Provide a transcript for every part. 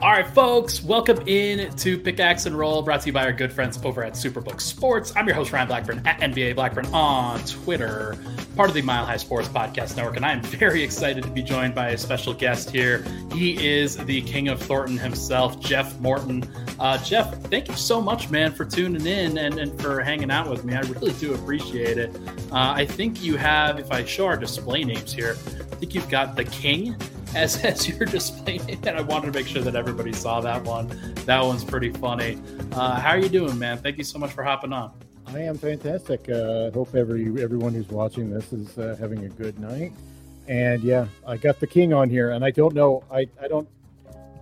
All right, folks, welcome in to Pickaxe and Roll, brought to you by our good friends over at Superbook Sports. I'm your host, Ryan Blackburn, at NBA Blackburn on Twitter, part of the Mile High Sports Podcast Network, and I am very excited to be joined by a special guest here. He is the king of Thornton himself, Jeff Morton. Uh, Jeff, thank you so much, man, for tuning in and, and for hanging out with me. I really do appreciate it. Uh, I think you have, if I show our display names here, I think you've got the king as, as you're displaying it. And I wanted to make sure that everybody saw that one. That one's pretty funny. Uh, how are you doing, man? Thank you so much for hopping on. I am fantastic. Uh, hope every everyone who's watching this is uh, having a good night. And yeah, I got the king on here, and I don't know. I, I don't.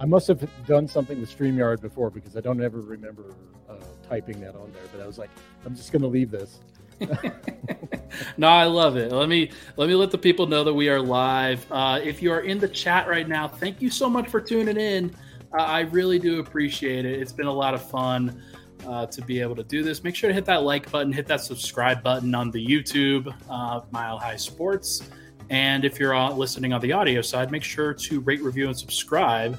I must have done something with Streamyard before because I don't ever remember uh, typing that on there. But I was like, I'm just going to leave this. no, I love it. Let me let me let the people know that we are live. Uh, if you are in the chat right now, thank you so much for tuning in. Uh, I really do appreciate it. It's been a lot of fun uh, to be able to do this. Make sure to hit that like button, hit that subscribe button on the YouTube uh, Mile High Sports, and if you're listening on the audio side, make sure to rate, review, and subscribe.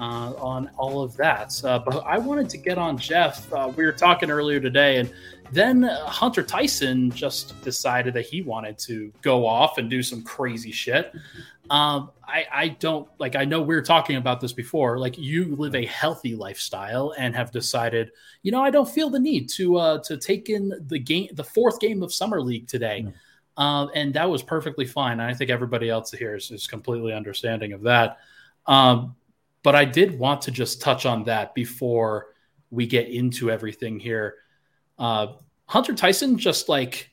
Uh, on all of that. Uh, but I wanted to get on Jeff. Uh, we were talking earlier today, and then uh, Hunter Tyson just decided that he wanted to go off and do some crazy shit. Um, I, I don't like, I know we are talking about this before. Like, you live a healthy lifestyle and have decided, you know, I don't feel the need to uh, to take in the game, the fourth game of summer league today. Mm. Uh, and that was perfectly fine. And I think everybody else here is, is completely understanding of that. Um, but I did want to just touch on that before we get into everything here. Uh, Hunter Tyson just like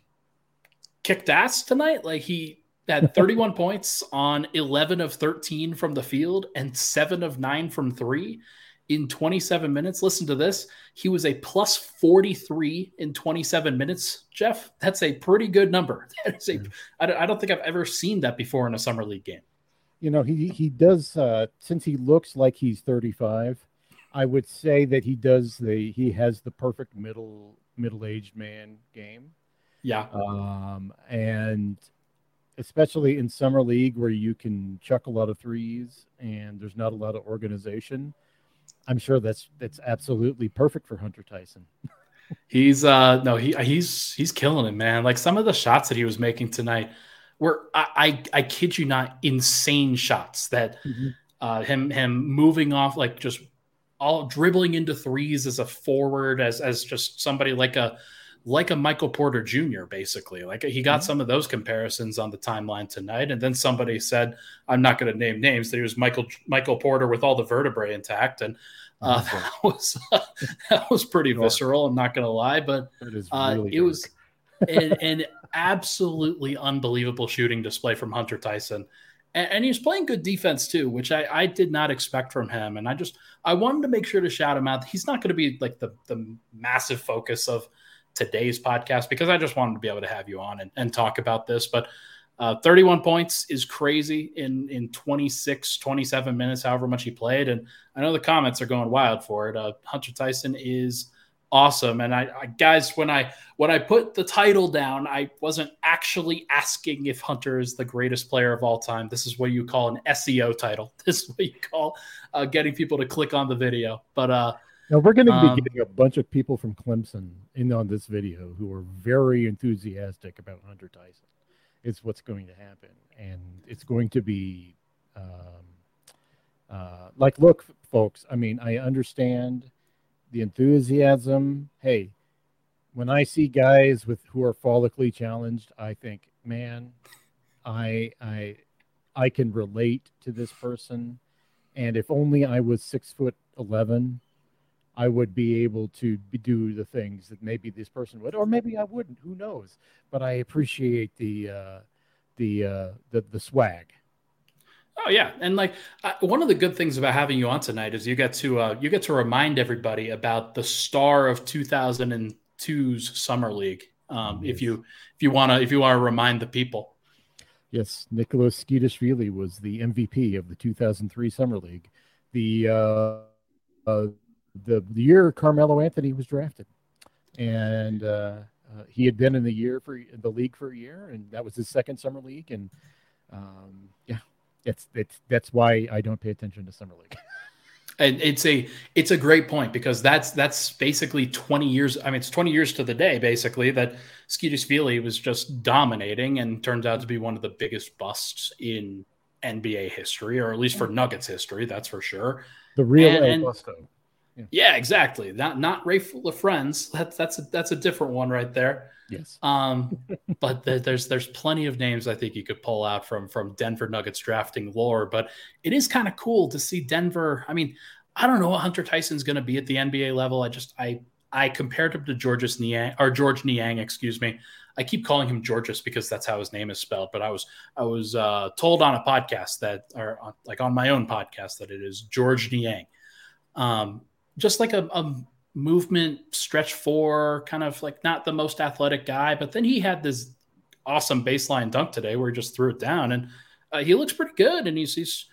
kicked ass tonight. Like he had 31 points on 11 of 13 from the field and seven of nine from three in 27 minutes. Listen to this. He was a plus 43 in 27 minutes. Jeff, that's a pretty good number. That is a, I don't think I've ever seen that before in a summer league game. You know, he, he does, uh, since he looks like he's 35, I would say that he does the, he has the perfect middle middle-aged man game. Yeah. Um, and especially in summer league where you can chuck a lot of threes and there's not a lot of organization. I'm sure that's that's absolutely perfect for Hunter Tyson. he's uh no he he's he's killing it, man. Like some of the shots that he was making tonight were I I, I kid you not insane shots that mm-hmm. uh him him moving off like just all dribbling into threes as a forward, as as just somebody like a like a Michael Porter Jr. Basically, like he got mm-hmm. some of those comparisons on the timeline tonight, and then somebody said, "I'm not going to name names." That he was Michael Michael Porter with all the vertebrae intact, and uh, that was uh, that was pretty visceral. I'm not going to lie, but uh, really it was an, an absolutely unbelievable shooting display from Hunter Tyson and, and he's playing good defense too, which I, I did not expect from him. And I just I wanted to make sure to shout him out. He's not going to be like the the massive focus of today's podcast because I just wanted to be able to have you on and, and talk about this. But uh, 31 points is crazy in in 26, 27 minutes, however much he played. And I know the comments are going wild for it. Uh, Hunter Tyson is awesome. And I, I, guys, when I when I put the title down, I wasn't actually asking if Hunter is the greatest player of all time. This is what you call an SEO title. This is what you call uh, getting people to click on the video. But uh, now we're going to be um, getting a bunch of people from Clemson in on this video who are very enthusiastic about Hunter Tyson. It's what's going to happen, and it's going to be um, uh, like, look, folks. I mean, I understand the enthusiasm. Hey, when I see guys with who are follically challenged, I think, man, I I I can relate to this person. And if only I was six foot eleven, I would be able to do the things that maybe this person would, or maybe I wouldn't. Who knows? But I appreciate the uh, the uh, the the swag. Oh yeah, and like one of the good things about having you on tonight is you get to uh, you get to remind everybody about the star of 2002's summer league. Um, yes. If you if you want to if you want to remind the people. Yes, Nicholas Tskitishvili was the MVP of the 2003 summer league. The uh, uh, the, the year Carmelo Anthony was drafted, and uh, uh, he had been in the year for the league for a year, and that was his second summer league, and um, yeah, it's it's that's why I don't pay attention to summer league. And it's a it's a great point because that's that's basically 20 years. I mean, it's 20 years to the day basically that Skeetus was just dominating and turns out to be one of the biggest busts in NBA history, or at least for Nuggets history. That's for sure. The real and, Busto. Yeah. yeah. exactly. Not not Raef LaFrentz. That's that's a, that's a different one right there. Yes. Um, but the, there's there's plenty of names I think you could pull out from from Denver Nuggets drafting lore. But it is kind of cool to see Denver. I mean, I don't know what Hunter Tyson's going to be at the NBA level. I just I I compared him to Georges Niang or George Niang, excuse me. I keep calling him Georges because that's how his name is spelled. But I was I was uh, told on a podcast that, or on, like on my own podcast, that it is George Niang. Um, just like a, a movement stretch four, kind of like not the most athletic guy, but then he had this awesome baseline dunk today where he just threw it down, and uh, he looks pretty good. And he's he's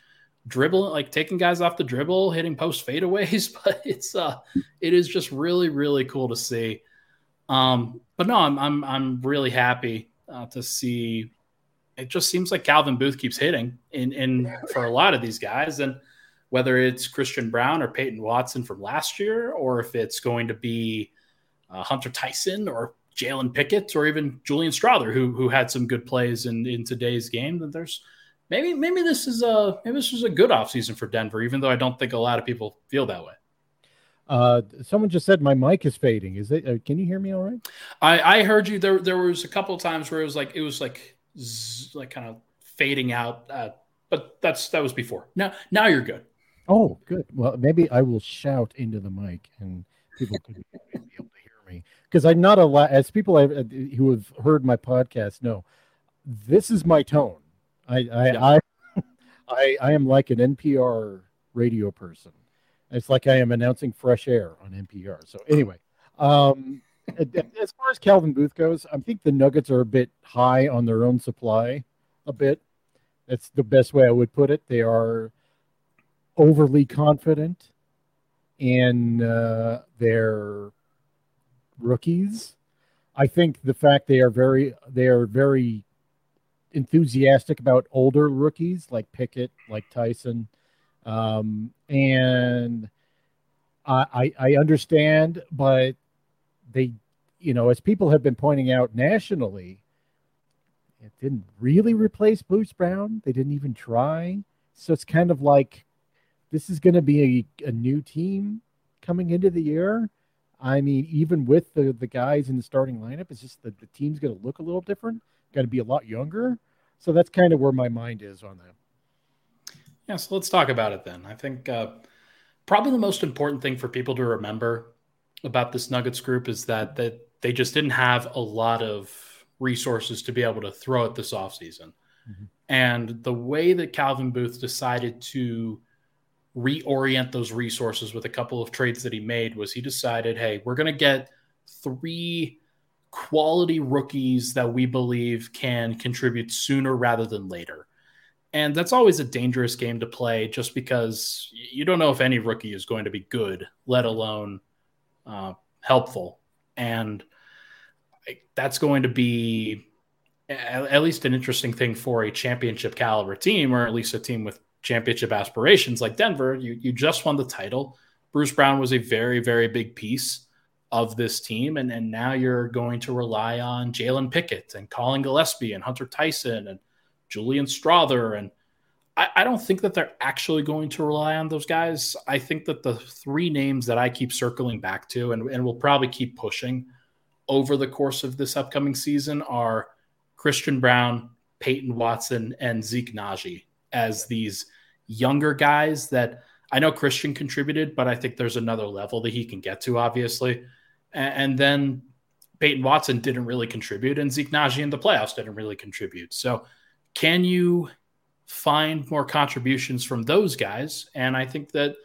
dribbling, like taking guys off the dribble, hitting post fadeaways. But it's uh, it is just really really cool to see. Um, but no, I'm I'm I'm really happy uh, to see. It just seems like Calvin Booth keeps hitting in in for a lot of these guys, and whether it's Christian Braun or Peyton Watson from last year, or if it's going to be uh, Hunter Tyson or Jalen Pickett or even Julian Strawther, who who had some good plays in in today's game. Then there's maybe maybe this is a maybe this was a good offseason for Denver, even though I don't think a lot of people feel that way. Uh, someone just said my mic is fading. Is it? Uh, can you hear me all right? I I heard you. There there was a couple of times where it was like it was like zzz, like kind of fading out. Uh, but that's that was before. Now now you're good. Oh, good. Well, maybe I will shout into the mic and people could be able to hear me because I'm not a lot. As people have, uh, who have heard my podcast know, this is my tone. I I, yeah. I I I am like an NPR radio person. It's like I am announcing fresh air on NPR. So anyway, um, as far as Calvin Booth goes, I think the Nuggets are a bit high on their own supply. A bit. That's the best way I would put it. They are overly confident in uh, their rookies. I think the fact they are very they are very enthusiastic about older rookies like Pickett, like Tyson, um, and I, I understand, but they, you know, as people have been pointing out nationally, it didn't really replace Bruce Brown. They didn't even try. So it's kind of like this is going to be a, a new team coming into the year. I mean, even with the, the guys in the starting lineup, it's just that the team's going to look a little different, going to be a lot younger. So that's kind of where my mind is on that. Yeah, so let's talk about it then. I think uh, probably the most important thing for people to remember about this Nuggets group is that that they just didn't have a lot of resources to be able to throw at this offseason. Mm-hmm. And the way that Calvin Booth decided to reorient those resources with a couple of trades that he made was he decided, hey, we're going to get three quality rookies that we believe can contribute sooner rather than later. And that's always a dangerous game to play just because you don't know if any rookie is going to be good, let alone uh, helpful. And that's going to be at least an interesting thing for a championship caliber team, or at least a team with championship aspirations like Denver, you, you just won the title. Bruce Brown was a very, very big piece of this team. And, and now you're going to rely on Jalen Pickett and Collin Gillespie and Hunter Tyson and Julian Strawther. And I, don't think that they're actually going to rely on those guys. I think that the three names that I keep circling back to and, and will probably keep pushing over the course of this upcoming season are Christian Braun, Peyton Watson, and Zeke Nnaji as these younger guys that I know Christian contributed, but I think there's another level that he can get to, obviously. And, and then Peyton Watson didn't really contribute, and Zeke Nnaji in the playoffs didn't really contribute. So, can you find more contributions from those guys? And I think that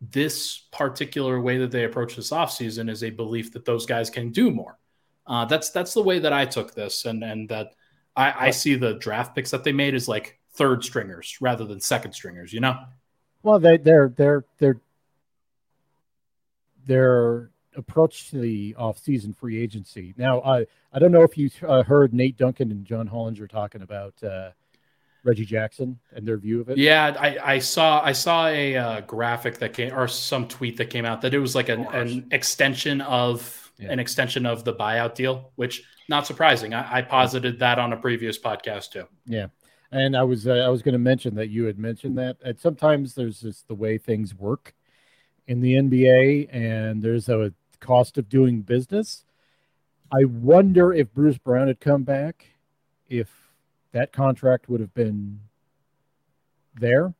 this particular way that they approach this offseason is a belief that those guys can do more. Uh, that's that's the way that I took this, and and that I, I see the draft picks that they made is like third stringers rather than second stringers, you know? Well, they, they're they're they're their approach to the off-season free agency. Now, I I don't know if you uh, heard Nate Duncan and John Hollinger talking about uh, Reggie Jackson and their view of it? Yeah, I, I saw I saw a uh, graphic that came or some tweet that came out that it was like an, an extension of yeah. an extension of the buyout deal, which not surprising. I, I posited that on a previous podcast too. Yeah, and I was uh, I was going to mention that you had mentioned that. And sometimes there's just the way things work in the NBA, and there's a cost of doing business. I wonder if Bruce Brown had come back, if that contract would have been there.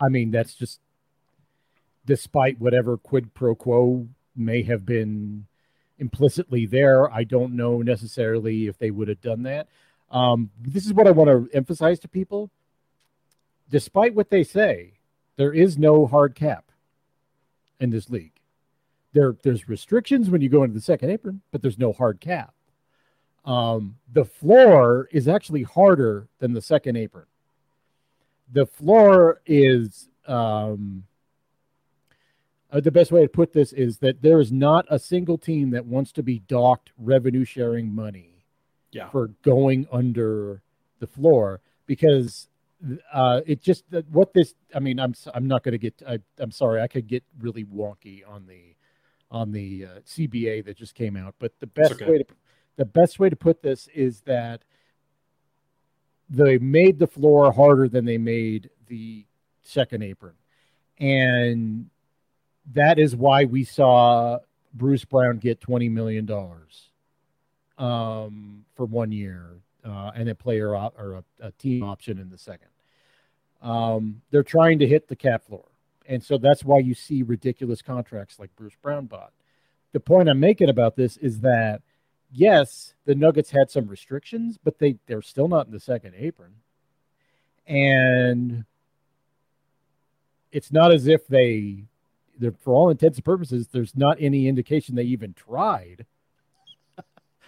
I mean, that's just despite whatever quid pro quo may have been implicitly there. I don't know necessarily if they would have done that. Um, this is what I want to emphasize to people. Despite what they say, there is no hard cap in this league. There, there's restrictions when you go into the second apron, but there's no hard cap. Um, the floor is actually harder than the second apron. The floor is um, uh, the best way to put this is that there is not a single team that wants to be docked revenue sharing money yeah. for going under the floor because uh, it just what this. I mean, I'm I'm not going to get. I, am sorry, I could get really wonky on the on the uh, CBA that just came out, but the best okay. way to the best way to put this is that they made the floor harder than they made the second apron, and that is why we saw Bruce Brown get twenty million dollars um, for one year uh, and a player op- or a, a, team option in the second. Um, they're trying to hit the cap floor, and so that's why you see ridiculous contracts like Bruce Brown bought. The point I'm making about this is that yes, the Nuggets had some restrictions, but they they're still not in the second apron, and it's not as if they for all intents and purposes, there's not any indication they even tried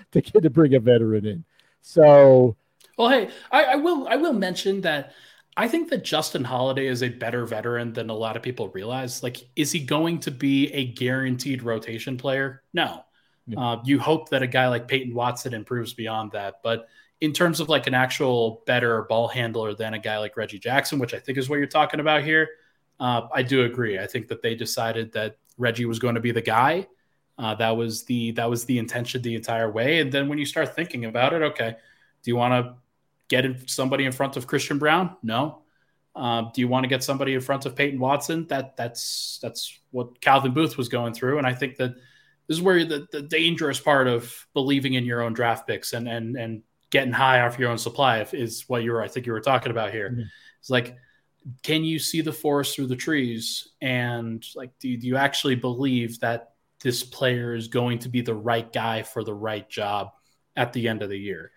to get to bring a veteran in. So, well, hey, I, I will I will mention that I think that Justin Holiday is a better veteran than a lot of people realize. Like, is he going to be a guaranteed rotation player? No. Yeah. Uh, you hope that a guy like Peyton Watson improves beyond that, but in terms of like an actual better ball handler than a guy like Reggie Jackson, which I think is what you're talking about here, uh, I do agree. I think that they decided that Reggie was going to be the guy. Uh, that was the that was the intention the entire way. And then when you start thinking about it, okay, do you want to get in somebody in front of Christian Braun? No. Uh, do you want to get somebody in front of Peyton Watson? That that's that's what Calvin Booth was going through, and I think that this is where the, the dangerous part of believing in your own draft picks and and and getting high off your own supply is what you were I think you were talking about here. Mm-hmm. It's like can you see the forest through the trees and like do, do you actually believe that this player is going to be the right guy for the right job at the end of the year?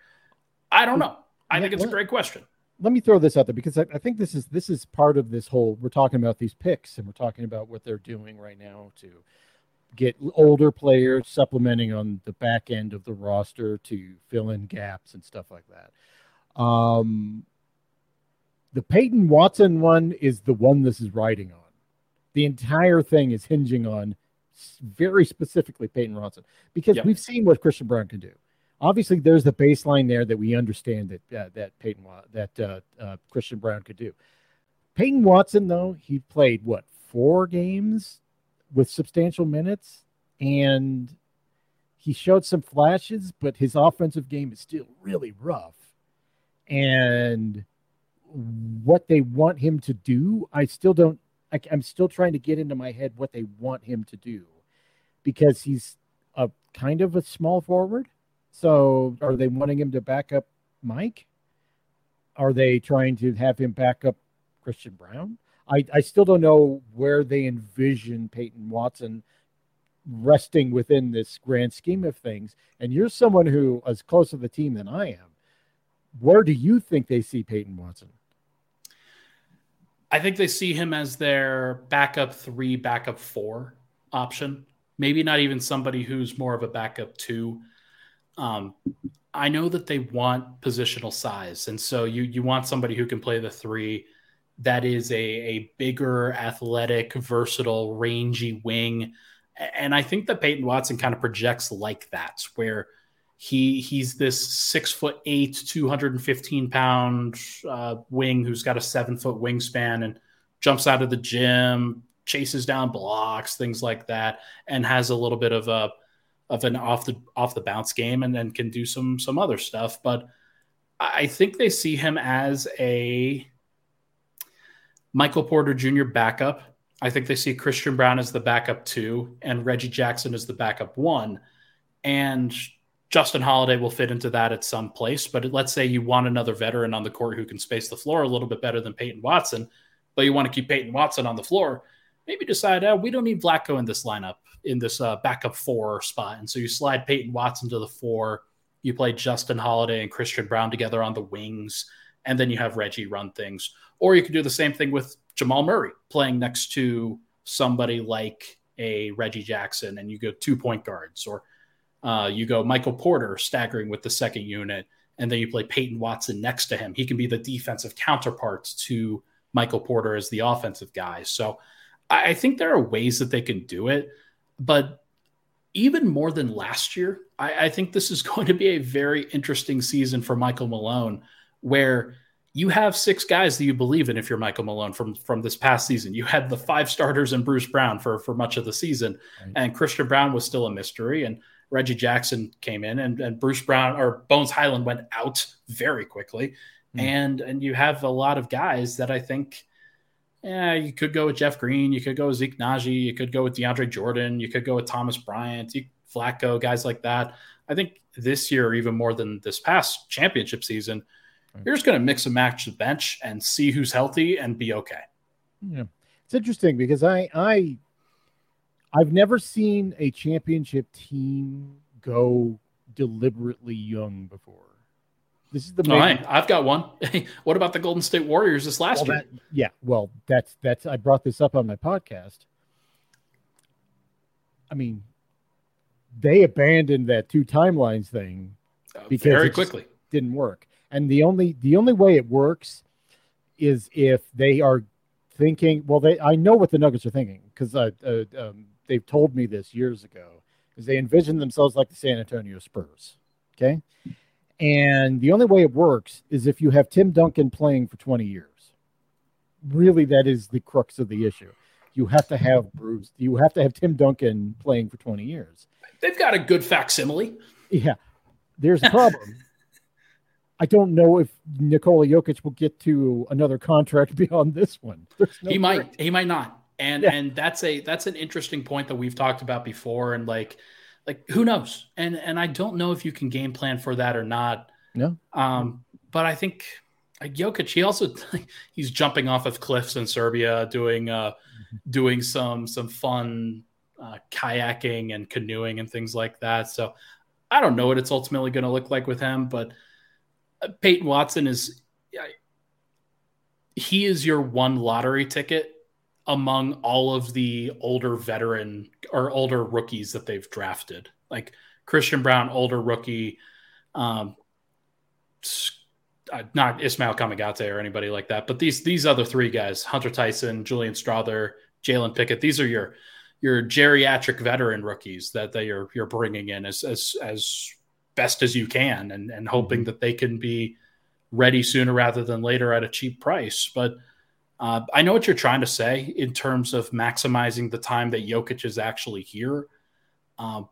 I don't know. I think it's a great question. let me throw this out there because I, I, think this is this is part of this whole we're talking about these picks and we're talking about what they're doing right now to get older players supplementing on the back end of the roster to fill in gaps and stuff like that. Um, the Peyton Watson one is the one this is riding on. The entire thing is hinging on very specifically Peyton Watson because yep. we've seen what Christian Braun can do. Obviously, there's the baseline there that we understand that uh, that Peyton that uh, uh, Christian Braun could do. Peyton Watson, though, he played what four games with substantial minutes, and he showed some flashes, but his offensive game is still really rough. And what they want him to do, I still don't. I, I'm still trying to get into my head what they want him to do, because he's a kind of a small forward. So, are they wanting him to back up Mike? Are they trying to have him back up Christian Braun? I, I still don't know where they envision Peyton Watson resting within this grand scheme of things. And you're someone who is close to the team than I am. Where do you think they see Peyton Watson? I think they see him as their backup three, backup four option. Maybe not even somebody who's more of a backup two. Um, I know that they want positional size, and so you you want somebody who can play the three. That is a a bigger, athletic, versatile, rangy wing, and I think that Peyton Watson kind of projects like that, where he he's this six foot eight, 215 pound uh, wing who's got a seven foot wingspan and jumps out of the gym, chases down blocks, things like that, and has a little bit of a of an off the off the bounce game, and then can do some some other stuff. But I think they see him as a Michael Porter Jr. backup. I think they see Christian Braun as the backup two, and Reggie Jackson as the backup one, and Justin Holiday will fit into that at some place. But let's say you want another veteran on the court who can space the floor a little bit better than Peyton Watson, but you want to keep Peyton Watson on the floor. Maybe decide, oh, we don't need Vlatko in this lineup, in this uh, backup four spot. And so you slide Peyton Watson to the four. You play Justin Holiday and Christian Braun together on the wings, and then you have Reggie run things. Or you could do the same thing with Jamal Murray playing next to somebody like a Reggie Jackson, and you go two point guards, or uh, you go Michael Porter staggering with the second unit, and then you play Peyton Watson next to him. He can be the defensive counterpart to Michael Porter as the offensive guy. So I, I think there are ways that they can do it, but even more than last year, I, I think this is going to be a very interesting season for Michael Malone, where you have six guys that you believe in if you're Michael Malone from from this past season. You had the five starters and Bruce Brown for for much of the season, right. and Christian Braun was still a mystery. And Reggie Jackson came in and, and Bruce Brown or Bones Hyland went out very quickly. Mm. And and you have a lot of guys that I think yeah, you could go with Jeff Green, you could go with Zeke Nnaji, you could go with DeAndre Jordan, you could go with Thomas Bryant, Vlatko, guys like that. I think this year, even more than this past championship season, right. you're just going to mix and match the bench and see who's healthy and be okay. Yeah, it's interesting because I I I've never seen a championship team go deliberately young before. This is the main... All right, I've got one. what about the Golden State Warriors this last well, year? That, yeah, well, that's that's I brought this up on my podcast. I mean, they abandoned that two timelines thing uh, because very quickly didn't work. And the only the only way it works is if they are thinking. Well, they I know what the Nuggets are thinking because uh, uh, um, they've told me this years ago is they envision themselves like the San Antonio Spurs. Okay. And the only way it works is if you have Tim Duncan playing for 20 years. Really, that is the crux of the issue. You have to have Bruce, you have to have Tim Duncan playing for 20 years. They've got a good facsimile. Yeah. There's a problem. I don't know if Nikola Jokic will get to another contract beyond this one. No he might. He might not and yeah. and that's a that's an interesting point that we've talked about before and like like who knows and and i don't know if you can game plan for that or not no um but i think like Jokic, he also he's jumping off of cliffs in Serbia, doing uh, mm-hmm. doing some some fun uh, kayaking and canoeing and things like that. So I don't know what it's ultimately going to look like with him, but uh, Peyton Watson is he is your one lottery ticket among all of the older veteran or older rookies that they've drafted. Like Christian Braun, older rookie, um, uh, not Ismail Kamagate or anybody like that, but these these other three guys, Hunter Tyson, Julian Strawther, Jalen Pickett, these are your your geriatric veteran rookies that they are you're bringing in as as as best as you can, and and hoping mm-hmm. that they can be ready sooner rather than later at a cheap price, but uh, I know what you're trying to say in terms of maximizing the time that Jokic is actually here. Um,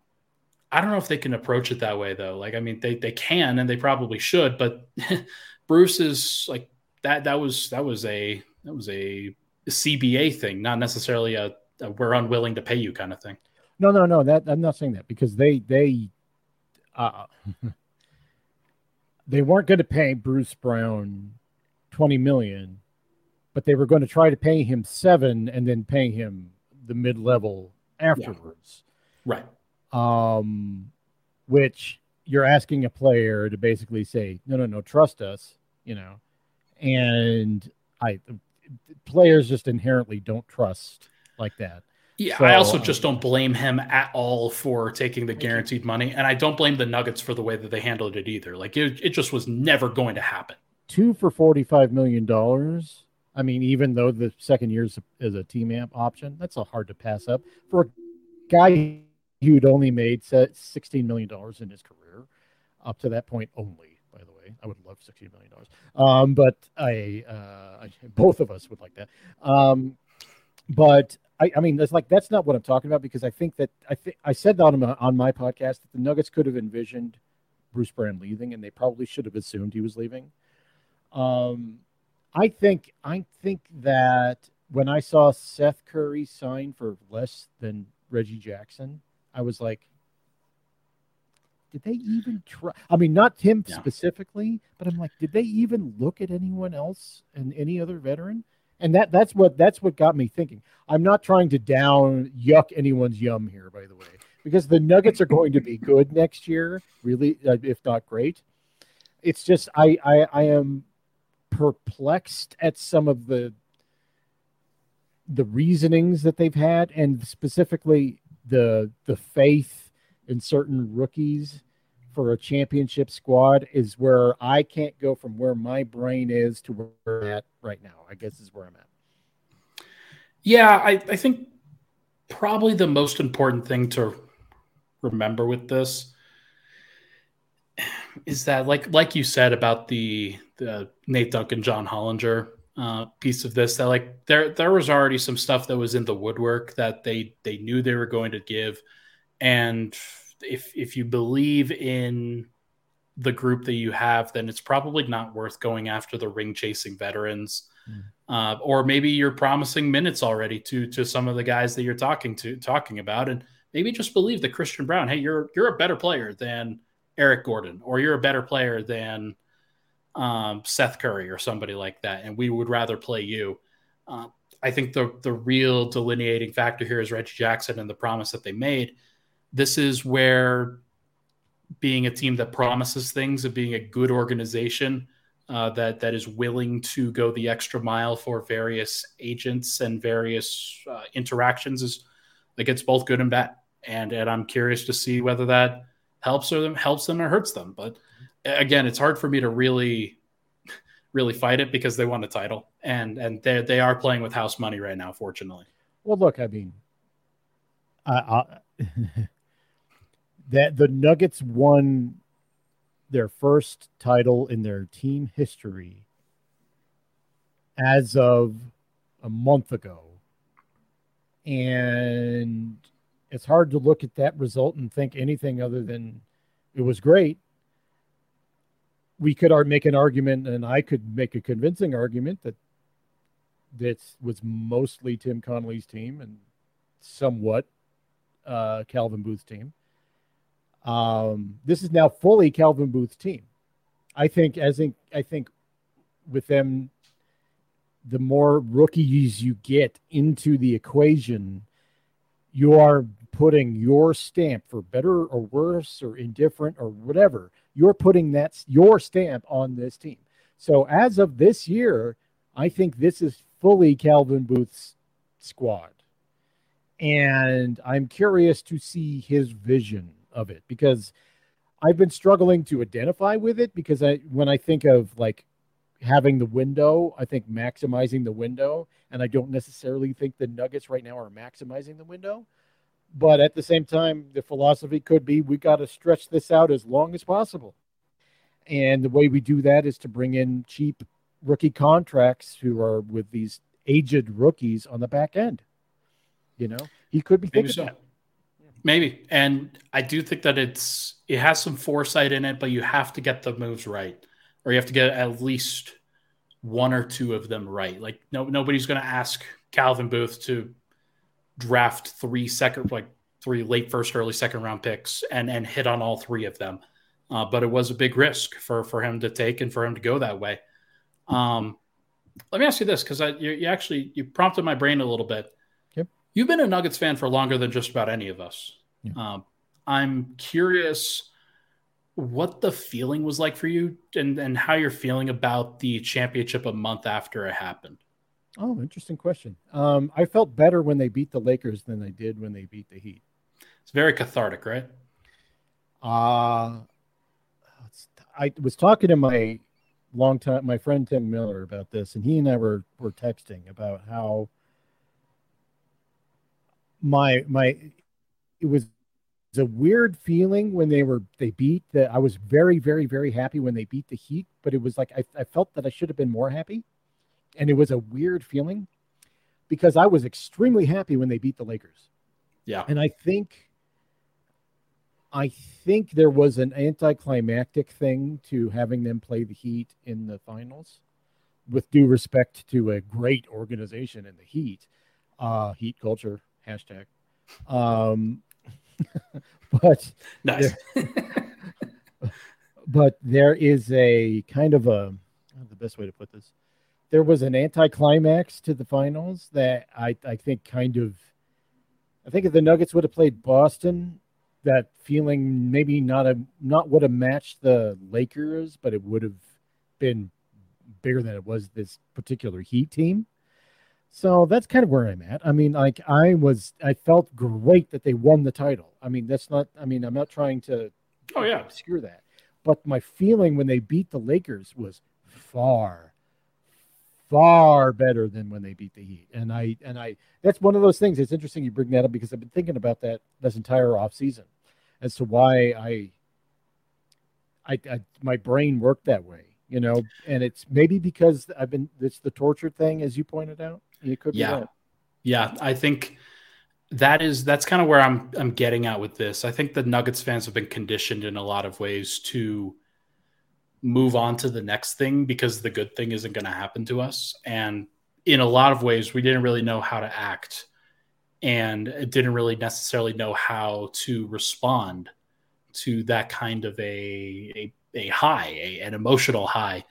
I don't know if they can approach it that way though. Like, I mean, they they can and they probably should, but Bruce is like that. That was that was a that was a CBA thing, not necessarily a, a we're unwilling to pay you kind of thing. No, no, no. That I'm not saying that because they they uh, they weren't going to pay Bruce Brown twenty million but they were going to try to pay him seven and then pay him the mid level afterwards. Yeah. Right. Um, which you're asking a player to basically say, no, no, no, trust us, you know, and I players just inherently don't trust like that. Yeah, so, I also just don't blame him at all for taking the guaranteed money, and I don't blame the Nuggets for the way that they handled it either. Like it, it just was never going to happen. Two for forty-five million dollars I mean, even though the second year is a, is a team amp option, that's a hard to pass up for a guy who'd only made $16 million in his career. up to that point only. By the way, I would love sixteen million dollars, um, but I, uh, I, both of us would like that. Um, but I, I mean, that's like that's not what I'm talking about because I think that I think I said that on my, on my podcast that the Nuggets could have envisioned Bruce Brown leaving, and they probably should have assumed he was leaving. Um, I think I think that when I saw Seth Curry sign for less than Reggie Jackson, I was like, did they even try? I mean, not him yeah. specifically, but I'm like, did they even look at anyone else and any other veteran? And that that's what that's what got me thinking. I'm not trying to down yuck anyone's yum here, by the way, because the Nuggets are going to be good next year, really, uh, if not great. It's just I I, I am perplexed at some of the the reasonings that they've had, and specifically the the faith in certain rookies for a championship squad is where I can't go from where my brain is to where I'm at right now. I guess is where I'm at. Yeah, I, I think probably the most important thing to remember with this is that like like you said about the the Nate Duncan John Hollinger uh, piece of this that like there there was already some stuff that was in the woodwork that they they knew they were going to give. And if if you believe in the group that you have then it's probably not worth going after the ring chasing veterans. Mm. uh, or maybe you're promising minutes already to to some of the guys that you're talking to talking about. And maybe just believe that Christian Braun, hey you're you're a better player than Eric Gordon or you're a better player than um, Seth Curry or somebody like that, and we would rather play you. Uh, I think the the real delineating factor here is Reggie Jackson and the promise that they made. This is where being a team that promises things and being a good organization uh, that that is willing to go the extra mile for various agents and various uh, interactions is like it's both good and bad. And and I'm curious to see whether that helps or them helps them or hurts them. But again, it's hard for me to really really fight it because they won the title and and they they are playing with house money right now. Fortunately. Well, look, I mean, I, that the Nuggets won their first title in their team history as of a month ago. And it's hard to look at that result and think anything other than it was great we could make an argument, and I could make a convincing argument that this was mostly Tim Connelly's team and somewhat uh, Calvin Booth's team. Um, this is now fully Calvin Booth's team. I think, as I think, with them, the more rookies you get into the equation, you are putting your stamp for better or worse or indifferent or whatever you're putting that your stamp on this team. So as of this year, I think this is fully Calvin Booth's squad. And I'm curious to see his vision of it because I've been struggling to identify with it because I when I think of like having the window, I think maximizing the window, and I don't necessarily think the Nuggets right now are maximizing the window. But at the same time, the philosophy could be we got to stretch this out as long as possible. And the way we do that is to bring in cheap rookie contracts who are with these aged rookies on the back end. You know, he could be thinking so. that. Maybe. And I do think that it's it has some foresight in it, but you have to get the moves right. Or you have to get at least one or two of them right. Like no nobody's gonna ask Calvin Booth to draft three second like three late first early second round picks and and hit on all three of them. Uh, but it was a big risk for for him to take and for him to go that way. Um, let me ask you this because you, you, actually you prompted my brain a little bit. Yep. you've been a nuggets fan for longer than just about any of us. Yeah. um, i'm curious what the feeling was like for you and, and how you're feeling about the championship a month after it happened Oh, interesting question. Um, I felt better when they beat the Lakers than I did when they beat the Heat. It's very cathartic, right? Uh I was talking to my long time my friend Tim Miller about this, and he and I were were texting about how my my it was a weird feeling when they were they beat that I was very very very happy when they beat the Heat, but it was like I, I felt that I should have been more happy, and it was a weird feeling because I was extremely happy when they beat the Lakers. Yeah, and I think I think there was an anticlimactic thing to having them play the Heat in the finals. With due respect to a great organization in the Heat, uh, Heat culture hashtag. Um, but nice. there, but there is a kind of a the best way to put this. There was an anticlimax to the finals that I, I think kind of I think if the Nuggets would have played Boston, that feeling maybe not a not would have matched the Lakers, but it would have been bigger than it was this particular Heat team. So that's kind of where I'm at. I mean, like I was, I felt great that they won the title. I mean, that's not. I mean, I'm not trying to. Oh yeah, obscure that. But my feeling when they beat the Lakers was far, far better than when they beat the Heat. And I and I that's one of those things. It's interesting you bring that up because I've been thinking about that this entire off season as to why I, I, I my brain worked that way you know, and it's maybe because I've been it's the torture thing, as you pointed out. It could yeah. Yeah, I think that is that's kind of where I'm I'm getting at with this. I think the Nuggets fans have been conditioned in a lot of ways to move on to the next thing because the good thing isn't going to happen to us. And in a lot of ways we didn't really know how to act. And didn't really necessarily know how to respond to that kind of a, a a high, a, an emotional high,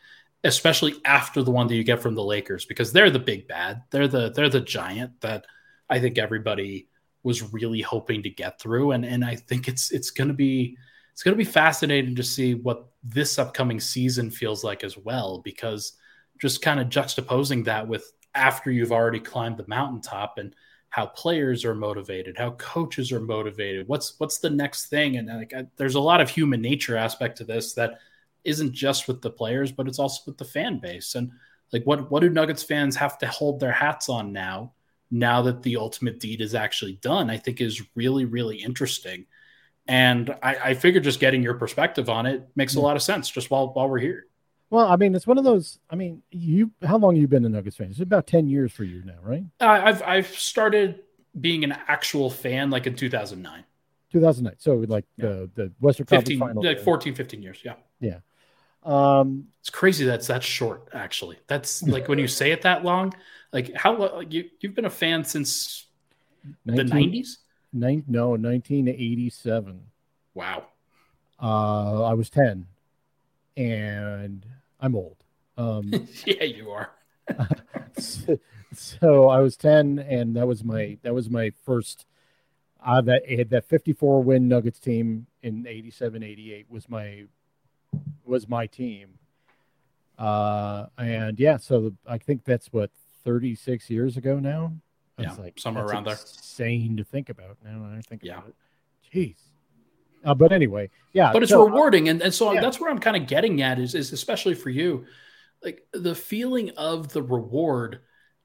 especially after the one that you get from the Lakers because they're the big bad. They're the they're the giant that I think everybody was really hoping to get through. And and I think it's it's going to be it's going to be fascinating to see what this upcoming season feels like as well because just kind of juxtaposing that with after you've already climbed the mountaintop and how players are motivated, how coaches are motivated. What's what's the next thing? And like, I, there's a lot of human nature aspect to this that isn't just with the players, but it's also with the fan base. And like, what what do Nuggets fans have to hold their hats on now? Now that the ultimate deed is actually done, I think is really really interesting. And I, I figure just getting your perspective on it makes a lot of sense. Just while while we're here. Well, I mean, it's one of those. I mean, you how long have you been a Nuggets fan? It's about ten years for you now, right? Uh, I've I've started being an actual fan like in 2009. 2009. So like yeah. the the Western 15, Conference like 14, 15 years. Yeah. Yeah. Um, it's crazy that's that short. Actually, that's like when you say it that long. Like how you you've been a fan since 19, the 90s? Nine, no, 1987. Wow. Uh, I was 10, and I'm old. Um, yeah, you are. so, so, I was 10 and that was my that was my first uh, that had that 54 win Nuggets team in 87 88 was my was my team. Uh, and yeah, so I think that's what 36 years ago now. Yeah, like somewhere around there. Insane to think about now. I think yeah. about it. Jeez. Uh, but anyway, yeah. But it's so, rewarding, and, and so yeah. that's where I'm kind of getting at is is especially for you, like the feeling of the reward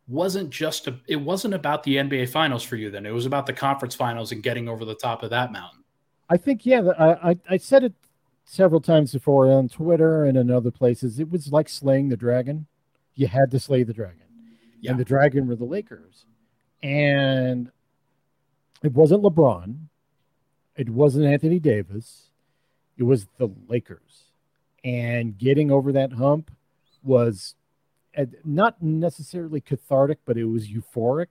wasn't just a, it wasn't about the NBA finals for you then. It was about the conference finals and getting over the top of that mountain. I think yeah, I I, I said it several times before on Twitter and in other places. It was like slaying the dragon. You had to slay the dragon. Yeah. And the dragon were the Lakers. And it wasn't LeBron. It wasn't Anthony Davis. It was the Lakers. And getting over that hump was not necessarily cathartic, but it was euphoric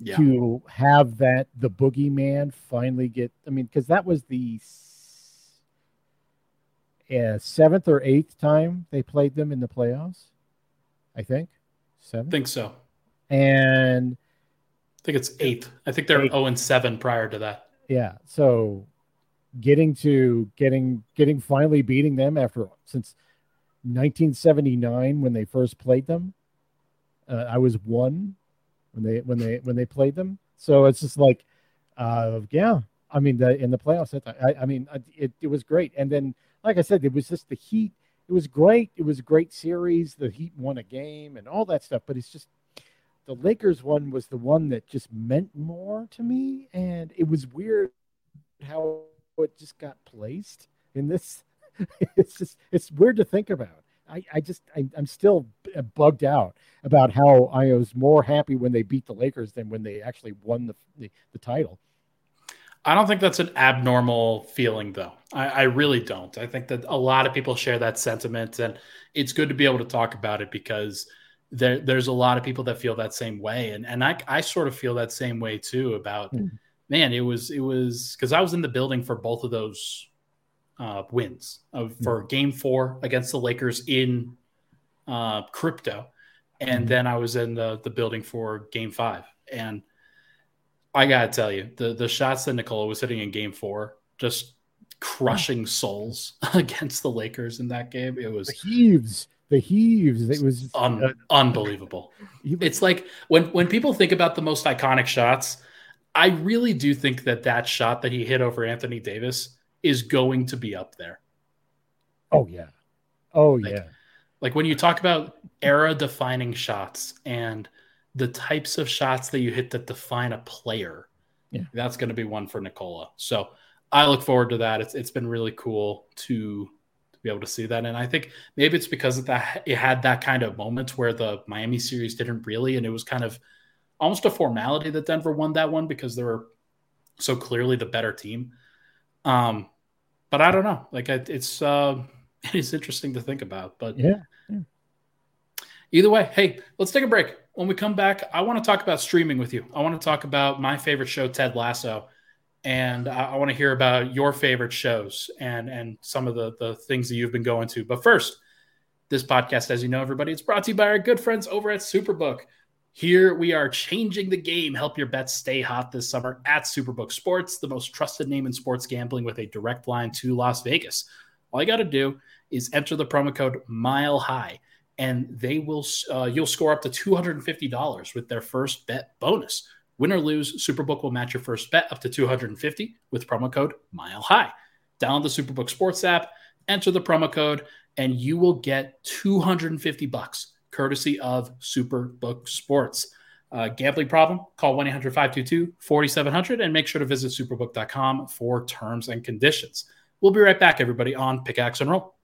yeah. to have that the boogeyman finally get. I mean, because that was the uh, seventh or eighth time they played them in the playoffs. I think seven. I think so. And think it's eighth. I think they're zero oh and seven prior to that. Yeah. So getting to getting getting finally beating them after since 1979 when they first played them. Uh, I was one when they when they when they played them. So it's just like, uh, yeah. I mean, the in the playoffs, I, I mean, it, it was great. And then, like I said, it was just the Heat. It was great. It was a great series. The Heat won a game and all that stuff. But it's just the Lakers one was the one that just meant more to me, and it was weird how it just got placed in this. It's just it's weird to think about. I, I just I, am still uh, bugged out about how I was more happy when they beat the Lakers than when they actually won the the, the title. I don't think that's an abnormal feeling, though. I, I, really don't. I think that a lot of people share that sentiment, and it's good to be able to talk about it because there, there's a lot of people that feel that same way, and and I, I sort of feel that same way too. About mm. man, it was it was because I was in the building for both of those uh, wins of, mm. for Game Four against the Lakers in uh, crypto, and mm. then I was in the the building for Game Five, and I gotta tell you, the the shots that Nikola was hitting in Game Four, just crushing souls against the Lakers in that game. It was heaves, the heaves. It was un- uh, unbelievable. it's like when when people think about the most iconic shots, I really do think that that shot that he hit over Anthony Davis is going to be up there. Oh yeah, oh like, yeah. Like when you talk about era defining shots and the types of shots that you hit that define a player. Yeah. That's going to be one for Nikola. So I look forward to that. It's it's been really cool to be able to see that, and I think maybe it's because of that it had that kind of moment where the Miami series didn't really, and it was kind of almost a formality that Denver won that one because they were so clearly the better team. Um, but I don't know. Like it's uh, it is interesting to think about. But yeah. yeah. Either way, hey, let's take a break when we come back, I want to talk about streaming with you. I want to talk about my favorite show, Ted Lasso, and I, I want to hear about your favorite shows and and some of the the things that you've been going to. But first, this podcast, as you know, everybody, it's brought to you by our good friends over at Superbook. Here we are changing the game. Help your bets stay hot this summer at Superbook Sports, the most trusted name in sports gambling with a direct line to Las Vegas. All you got to do is enter the promo code Mile High and they will uh, you'll score up to $250 with their first bet bonus. Win or lose, Superbook will match your first bet up to 250 with promo code Mile High. Download the Superbook Sports app, enter the promo code, and you will get 250 bucks courtesy of Superbook Sports. Uh, gambling problem? Call 1 800 522 4700 and make sure to visit superbook.com for terms and conditions. We'll be right back, everybody, on Pickaxe and Roll.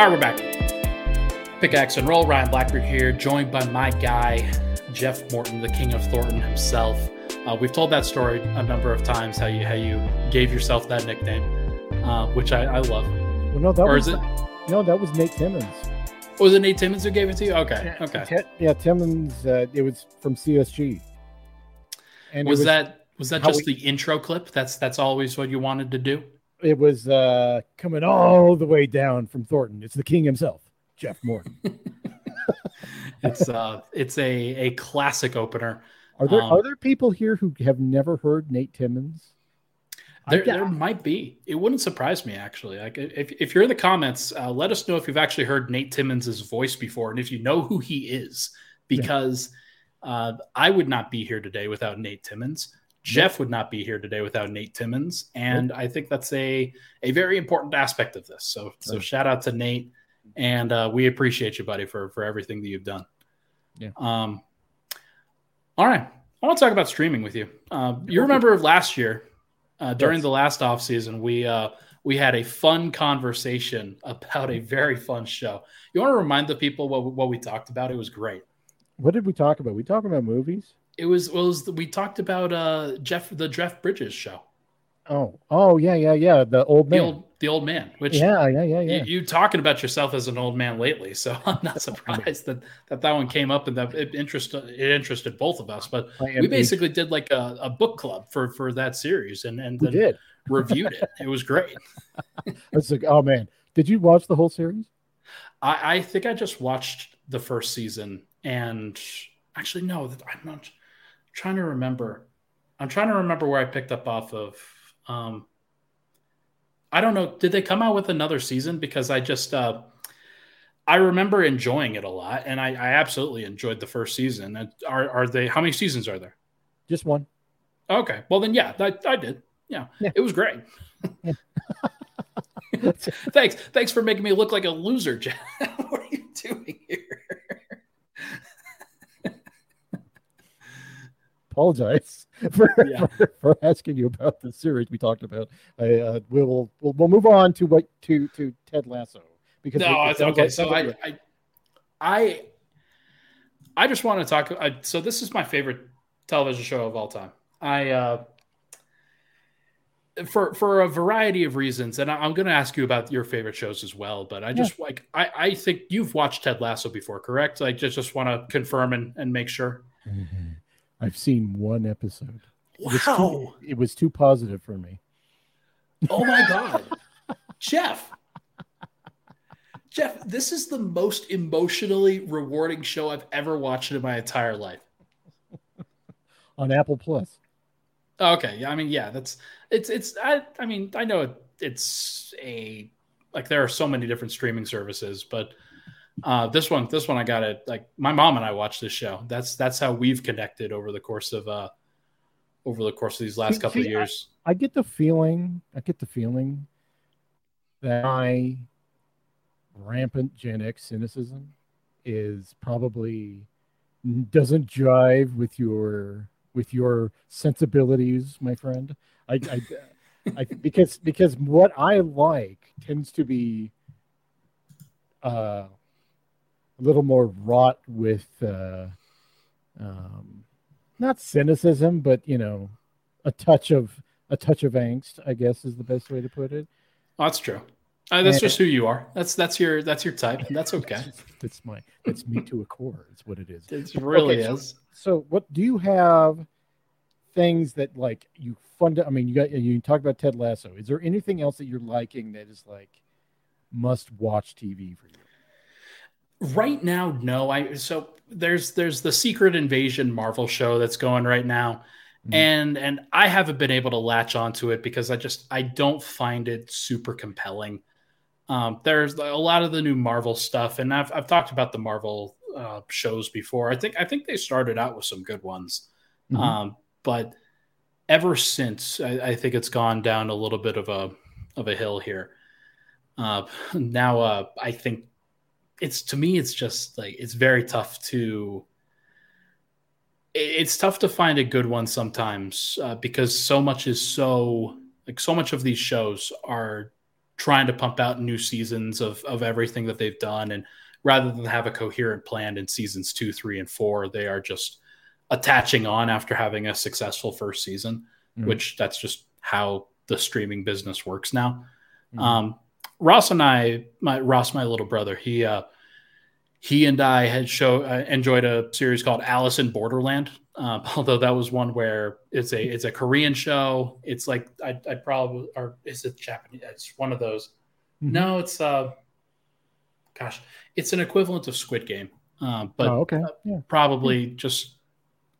All right, we're back. Pickaxe and roll. Ryan Blackburn here, joined by my guy, Jeff Morton, the King of Thornton himself. Uh, we've told that story a number of times how you how you gave yourself that nickname, uh, which I, I, love. Well, no, that or was it? No, that was Nate Timmons. Was it Nate Timmons who gave it to you? Okay, okay. Yeah, Timmons. Uh, it was from CSG. And was, was that was that just we, the intro clip? That's that's always what you wanted to do it was uh, coming all the way down from Thornton. It's the king himself, Jeff Morton. it's uh, it's a a classic opener. Are there um, are there people here who have never heard Nate Timmons? There, there might be. It wouldn't surprise me actually. Like if, if you're in the comments, uh, let us know if you've actually heard Nate Timmons' voice before, and if you know who he is, because yeah. uh, I would not be here today without Nate Timmons. Jeff would not be here today without Nate Timmons, and I think that's a a very important aspect of this. So so shout out to Nate, and uh, we appreciate you, buddy, for for everything that you've done. Yeah. Um. All right, I want to talk about streaming with you. Uh, you remember last year, uh, during yes. the last off season, we uh, we had a fun conversation about a very fun show. You want to remind the people what what we talked about? It was great. What did we talk about? We talked about movies. It was well, it was we talked about uh Jeff the Jeff Bridges show. Oh, oh yeah, yeah, yeah. The old man. The old, the old man. Which yeah, yeah, yeah, yeah. You, you, talking about yourself as an old man lately, so I'm not surprised that that that one came up and that it interested it interested both of us. But we basically did like a, a book club for for that series and and then did. reviewed it. It was great. It's like, oh man, did you watch the whole series? I, I think I just watched the first season, and actually no, that I'm not trying to remember. I'm trying to remember where I picked up off of. Um, I don't know. Did they come out with another season? Because I just uh, I remember enjoying it a lot, and I, I absolutely enjoyed the first season. Are are they? How many seasons are there? Just one. Okay. Well, then, yeah, I, I did. Yeah, yeah, it was great. Yeah. thanks. Thanks for making me look like a loser, Jeff. what are you doing here? Apologize for, yeah. for, for, asking you about the series we talked about. I, uh, we'll, we'll we'll move on to what to to Ted Lasso because no, it, it's okay. Like, so I, I I I just want to talk. I, so this is my favorite television show of all time. I uh, for for a variety of reasons, and I, am going to ask you about your favorite shows as well. But I just yeah. like I, I think you've watched Ted Lasso before, correct? Like just just want to confirm and, and make sure. Mm-hmm. I've seen one episode. Wow, it was, too, it was too positive for me. Oh my god, Jeff. Jeff, this is the most emotionally rewarding show I've ever watched in my entire life. On Apple Plus. Okay, yeah, I mean, yeah, that's it's it's I I mean, I know it, it's a like there are so many different streaming services, but uh this one this one I got it like my mom and I watched this show. That's that's how we've connected over the course of uh over the course of these last see, couple see, of years. I, I get the feeling I get the feeling that I rampant Gen X cynicism is probably doesn't jive with your with your sensibilities, my friend. I, I, I because because what I like tends to be uh, a little more wrought with uh, um, not cynicism, but you know, a touch of a touch of angst. I guess is the best way to put it. that's true. Uh, that's and, just who you are. That's that's your that's your type. That's okay. That's my that's me to a core. It's what it is. It really okay, is. So, so, what do you have? Things that like you fund. I mean, you got you talk about Ted Lasso. Is there anything else that you're liking that is like must watch TV for you? Right now, no. I so there's there's the Secret Invasion Marvel show that's going right now. Mm-hmm. And and I haven't been able to latch onto it because I just I don't find it super compelling. Um, there's a lot of the new Marvel stuff, and I've, I've talked about the Marvel uh, shows before. I think I think they started out with some good ones, mm-hmm. um, but ever since I, I, think it's gone down a little bit of a of a hill here. Uh, now uh, I think it's to me it's just like it's very tough to it's tough to find a good one sometimes uh, because so much is so like so much of these shows are trying to pump out new seasons of of everything that they've done and rather than have a coherent plan in seasons two three and four they are just attaching on after having a successful first season mm. which that's just how the streaming business works now mm. um, ross and i my ross my little brother he uh he and i had show uh, enjoyed a series called alice in borderland um, although that was one where it's a it's a Korean show. It's like I I probably or is it Japanese? It's one of those. Mm-hmm. No, it's uh, gosh, it's an equivalent of Squid Game. Uh, but oh, okay, yeah. probably just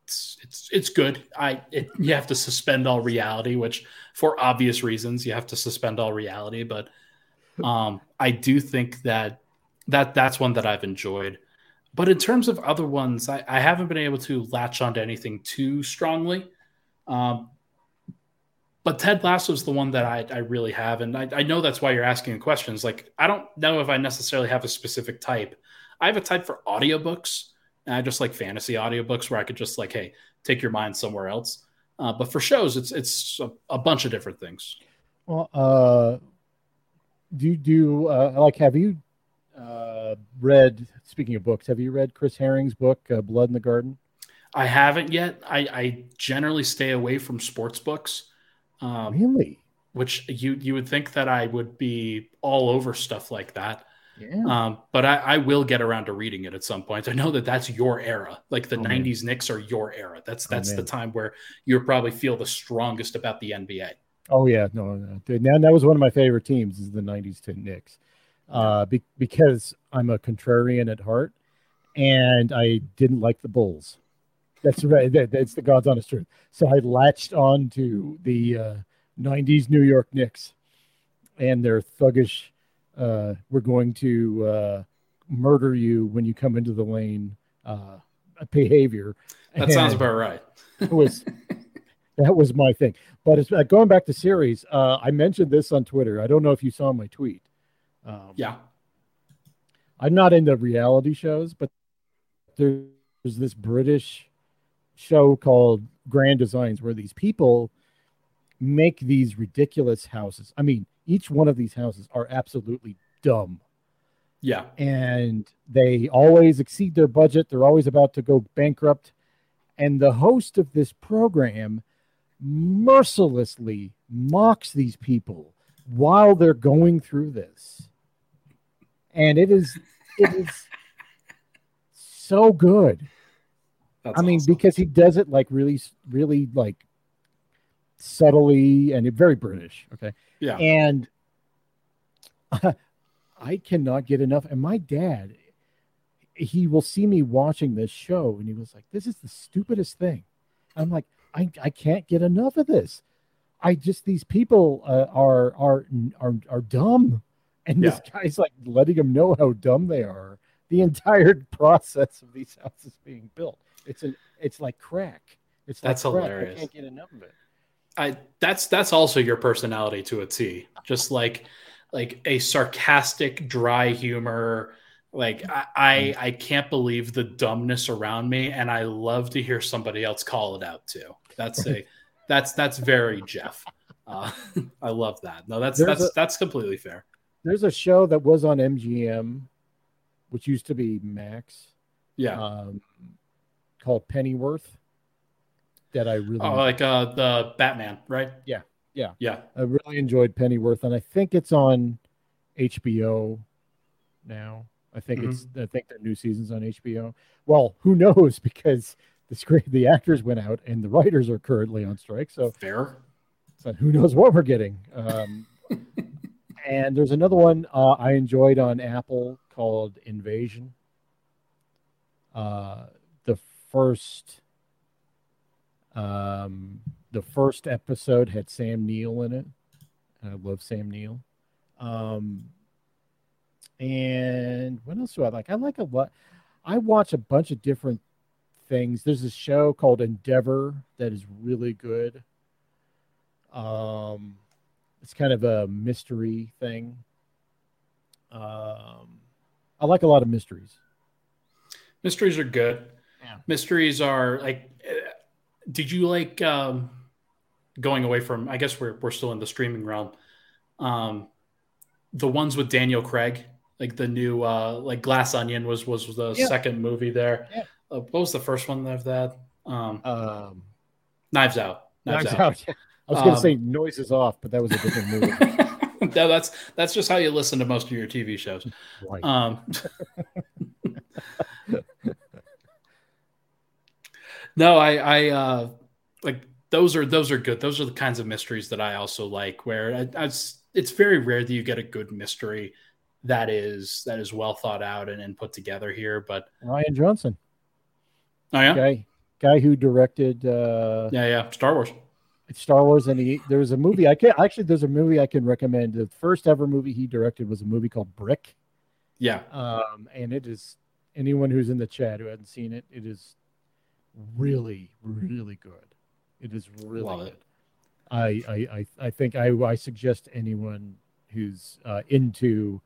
it's, it's it's good. I it, you have to suspend all reality, which for obvious reasons you have to suspend all reality. But um, I do think that that that's one that I've enjoyed. But in terms of other ones, I, I haven't been able to latch onto anything too strongly. Um, but Ted Lasso is the one that I, I really have. And I, I, know that's why you're asking questions. Like, I don't know if I necessarily have a specific type. I have a type for audiobooks. And I just like fantasy audiobooks where I could just like, hey, take your mind somewhere else. Uh, but for shows, it's it's a, a, bunch of different things. Well, uh, do you do uh, like have you uh, read, speaking of books, have you read Chris Herring's book, uh, Blood in the Garden? I haven't yet. I, I generally stay away from sports books. Um, really? Which you you would think that I would be all over stuff like that. Yeah. Um, but I, I, will get around to reading it at some point. I know that that's your era. Like the oh, '90s man. Knicks are your era. That's oh, that's oh, the time where you probably feel the strongest about the NBA. Oh yeah, no, no. Now that was one of my favorite teams is the '90s Knicks uh, be- because I'm a contrarian at heart, and I didn't like the Bulls. That's right. That, that's the God's honest truth. So I latched on to the uh, '90s New York Knicks and their thuggish. Uh, we're going to uh, murder you when you come into the lane uh, behavior. That and sounds about right. it was that was my thing. But it's uh, going back to series. Uh, I mentioned this on Twitter. I don't know if you saw my tweet. Um, yeah, I'm not into reality shows, but there's this British show called Grand Designs where these people make these ridiculous houses. I mean, each one of these houses are absolutely dumb. Yeah. And they always exceed their budget. They're always about to go bankrupt. And the host of this program mercilessly mocks these people while they're going through this. And it is it is so good. That's I mean, awesome. because he does it like really, really like subtly and very British. Okay. Yeah. And I cannot get enough. And my dad, he will see me watching this show and he was like, This is the stupidest thing. I'm like, I, I can't get enough of this. I just these people uh, are are are are dumb, and yeah. this guy's like letting them know how dumb they are. The entire process of these houses being built, it's a it's like crack. It's that's like hilarious. I can't get enough of it. I that's that's also your personality to a T. Just like like a sarcastic, dry humor. Like I, I, mm. I can't believe the dumbness around me, and I love to hear somebody else call it out too. That's a that's that's very Jeff. Uh, I love that. No, that's there's that's a, that's completely fair. There's a show that was on MGM, which used to be Max. Yeah. Um, called Pennyworth. That I really oh, like uh the Batman, right? Yeah. Yeah. Yeah. I really enjoyed Pennyworth, and I think it's on HBO now. I think mm-hmm. it's I think the new season's on HBO. Well, who knows because the script the actors went out and the writers are currently on strike. So fair. So who knows what we're getting. Um, and there's another one uh, I enjoyed on Apple called Invasion. Uh, the first um, the first episode had Sam Neill in it. I love Sam Neill. Um, and what else do I like? I like a lot. I watch a bunch of different things. There's a show called Endeavor that is really good. Um, it's kind of a mystery thing. Um, I like a lot of mysteries. Mysteries are good. Yeah. Mysteries are like. Did you like? Um, going away from I guess we're we're still in the streaming realm. Um, the ones with Daniel Craig, like the new uh, like Glass Onion was was the yeah. second movie there. Yeah. Uh, what was the first one of that? Um, um, Knives Out. Knives, Knives Out. Out. I was going to um, say Noises Off, but that was a different movie. no, that's that's just how you listen to most of your TV shows. Right. Um, no, I I uh, like those are those are good. Those are the kinds of mysteries that I also like. Where I, I, it's very rare that you get a good mystery that is that is well thought out and, and put together here. But Rian Johnson, oh yeah, guy guy who directed uh, yeah yeah Star Wars. It's Star Wars, and he there was a movie I can actually there's a movie I can recommend. The first ever movie he directed was a movie called Brick. Yeah, um, and it is anyone who's in the chat who hasn't seen it, it is really really good. It is really Love good. It. I, I, I, I think I, I suggest anyone who's uh, into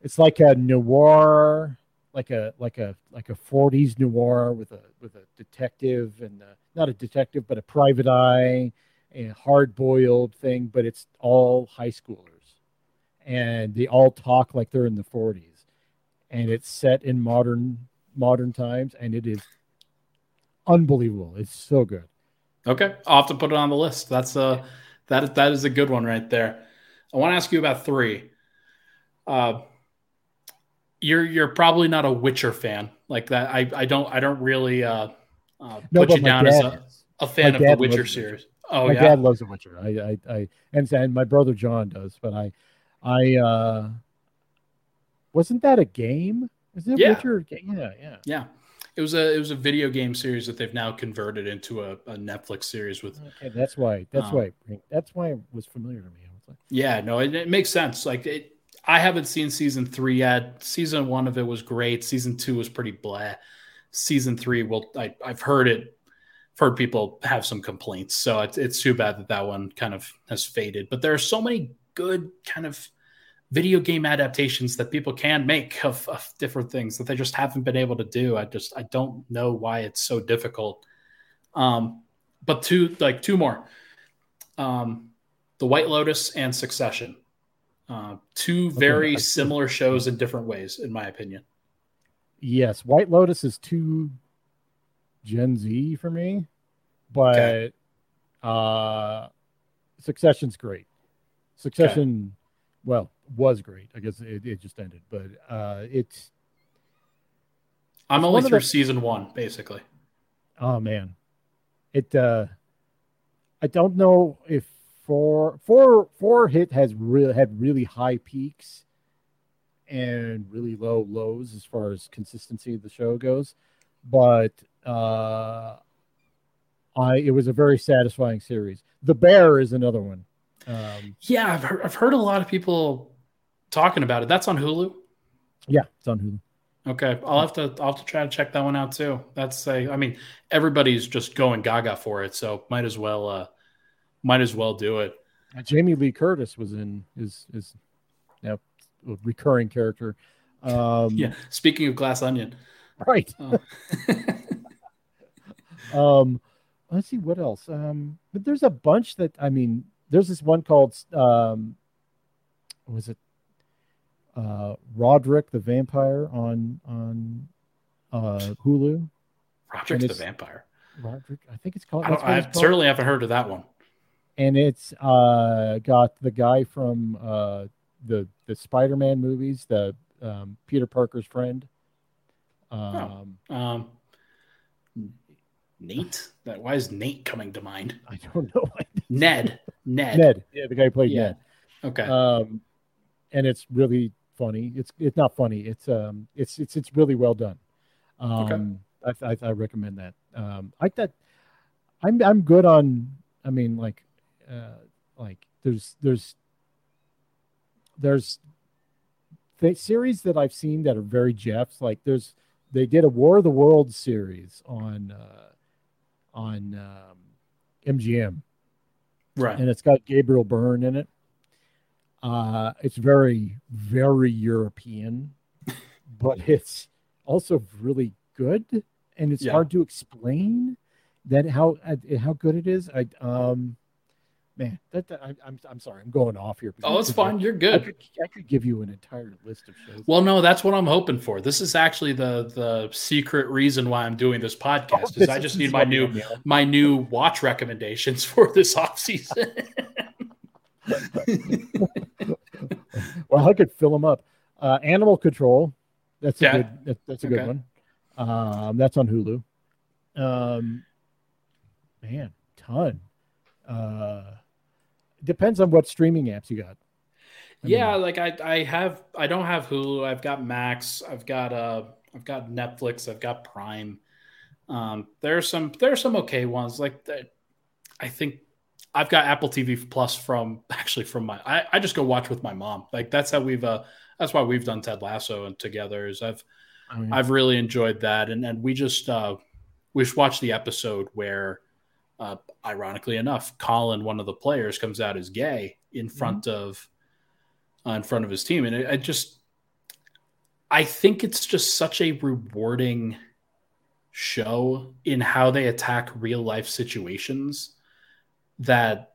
it's like a noir like a like a like a 40s noir with a with a detective and a, not a detective but a private eye a hard boiled thing but it's all high schoolers and they all talk like they're in the 40s and it's set in modern modern times and it is unbelievable it's so good Okay, I'll have to put it on the list. That's a that that is a good one right there. I want to ask you about three. Uh, you're you're probably not a Witcher fan like that. I I don't I don't really uh, uh no, put you down as a, a fan of the Witcher series. Oh my yeah, dad loves the Witcher. I I, I and, and my brother John does, but I I uh wasn't that a game? Is it yeah. Witcher? Game? Yeah, yeah, yeah. It was a it was a video game series that they've now converted into a, a Netflix series with. Okay, that's why. That's um, why. That's why it was familiar to me. Like, yeah, no, it, it, makes sense. Like it, I haven't seen season three yet. Season one of it was great. Season two was pretty blah. Season three, well, I, I've heard it heard people have some complaints. So it's it's too bad that that one kind of has faded. But there are so many good kind of video game adaptations that people can make of, of different things that they just haven't been able to do. I just I don't know why it's so difficult. Um, but two like two more, um, the White Lotus and Succession, uh, two very okay. similar shows in different ways, in my opinion. Yes, White Lotus is too Gen Z for me, but okay. uh, Succession's great. Succession, okay. well, was great. I guess it, it just ended, but uh, it's. I'm only through the, season one, basically. Oh man, it. uh I don't know if four four four hit has really had really high peaks and really low lows as far as consistency of the show goes, but uh, I it was a very satisfying series. The Bear is another one. Um, yeah, I've heard, I've heard a lot of people talking about it. That's on Hulu. Yeah, it's on Hulu. Okay, I'll have to I'll have to try to check that one out too. That's a I mean everybody's just going gaga for it, so might as well uh might as well do it. Uh, Jamie Lee Curtis was in his his you know, recurring character. Um, yeah, speaking of Glass Onion, right. Uh. um, let's see what else. Um, but there's a bunch that I mean. There's this one called um, was it uh, Roderick the Vampire on on uh, Hulu. Roderick the Vampire. Roderick, I think it's called. I, I called. certainly haven't heard of that one. And it's uh, got the guy from uh, the the Spider-Man movies, the um, Peter Parker's friend. Um, oh. um, Nate. That why is Nate coming to mind? I don't know. Ned. Ned. Ned. Yeah, the guy who played yeah. Ned. Okay. Um, and it's really funny. It's it's not funny. It's um it's it's it's really well done. Um, okay. I, I, I recommend that. Um, like that. I'm I'm good on. I mean, like, uh, like there's there's there's the series that I've seen that are very Jeffs. Like there's they did a War of the Worlds series on uh, on um, MGM, right? And it's got Gabriel Byrne in it. Uh, it's very, very European, but it's also really good, and it's yeah. hard to explain that how how good it is. I um, man, that, that I, am I'm, I'm sorry, I'm going off here. Oh, it's fine. You're good. I could, I could give you an entire list of shows. Well, no, that's what I'm hoping for. This is actually the the secret reason why I'm doing this podcast. Oh, is I just need my new my new watch recommendations for this off season. well, I could fill them up. Uh, Animal Control. That's a yeah. good. That, that's a okay. good one. Um, that's on Hulu. Um, man, ton. Uh, depends on what streaming apps you got. I yeah, mean, like I, I have, I don't have Hulu. I've got Max. I've got, uh, I've got Netflix. I've got Prime. Um, there are some, there are some okay ones. Like, I think I've got Apple TV Plus from actually from my I, I just go watch with my mom. Like that's how we've uh that's why we've done Ted Lasso and together is I've oh, yeah. I've really enjoyed that and and we just uh we just watched the episode where uh ironically enough Colin one of the players comes out as gay in mm-hmm. front mm-hmm. of uh, in front of his team and it, I just I think it's just such a rewarding show in how they attack real life situations that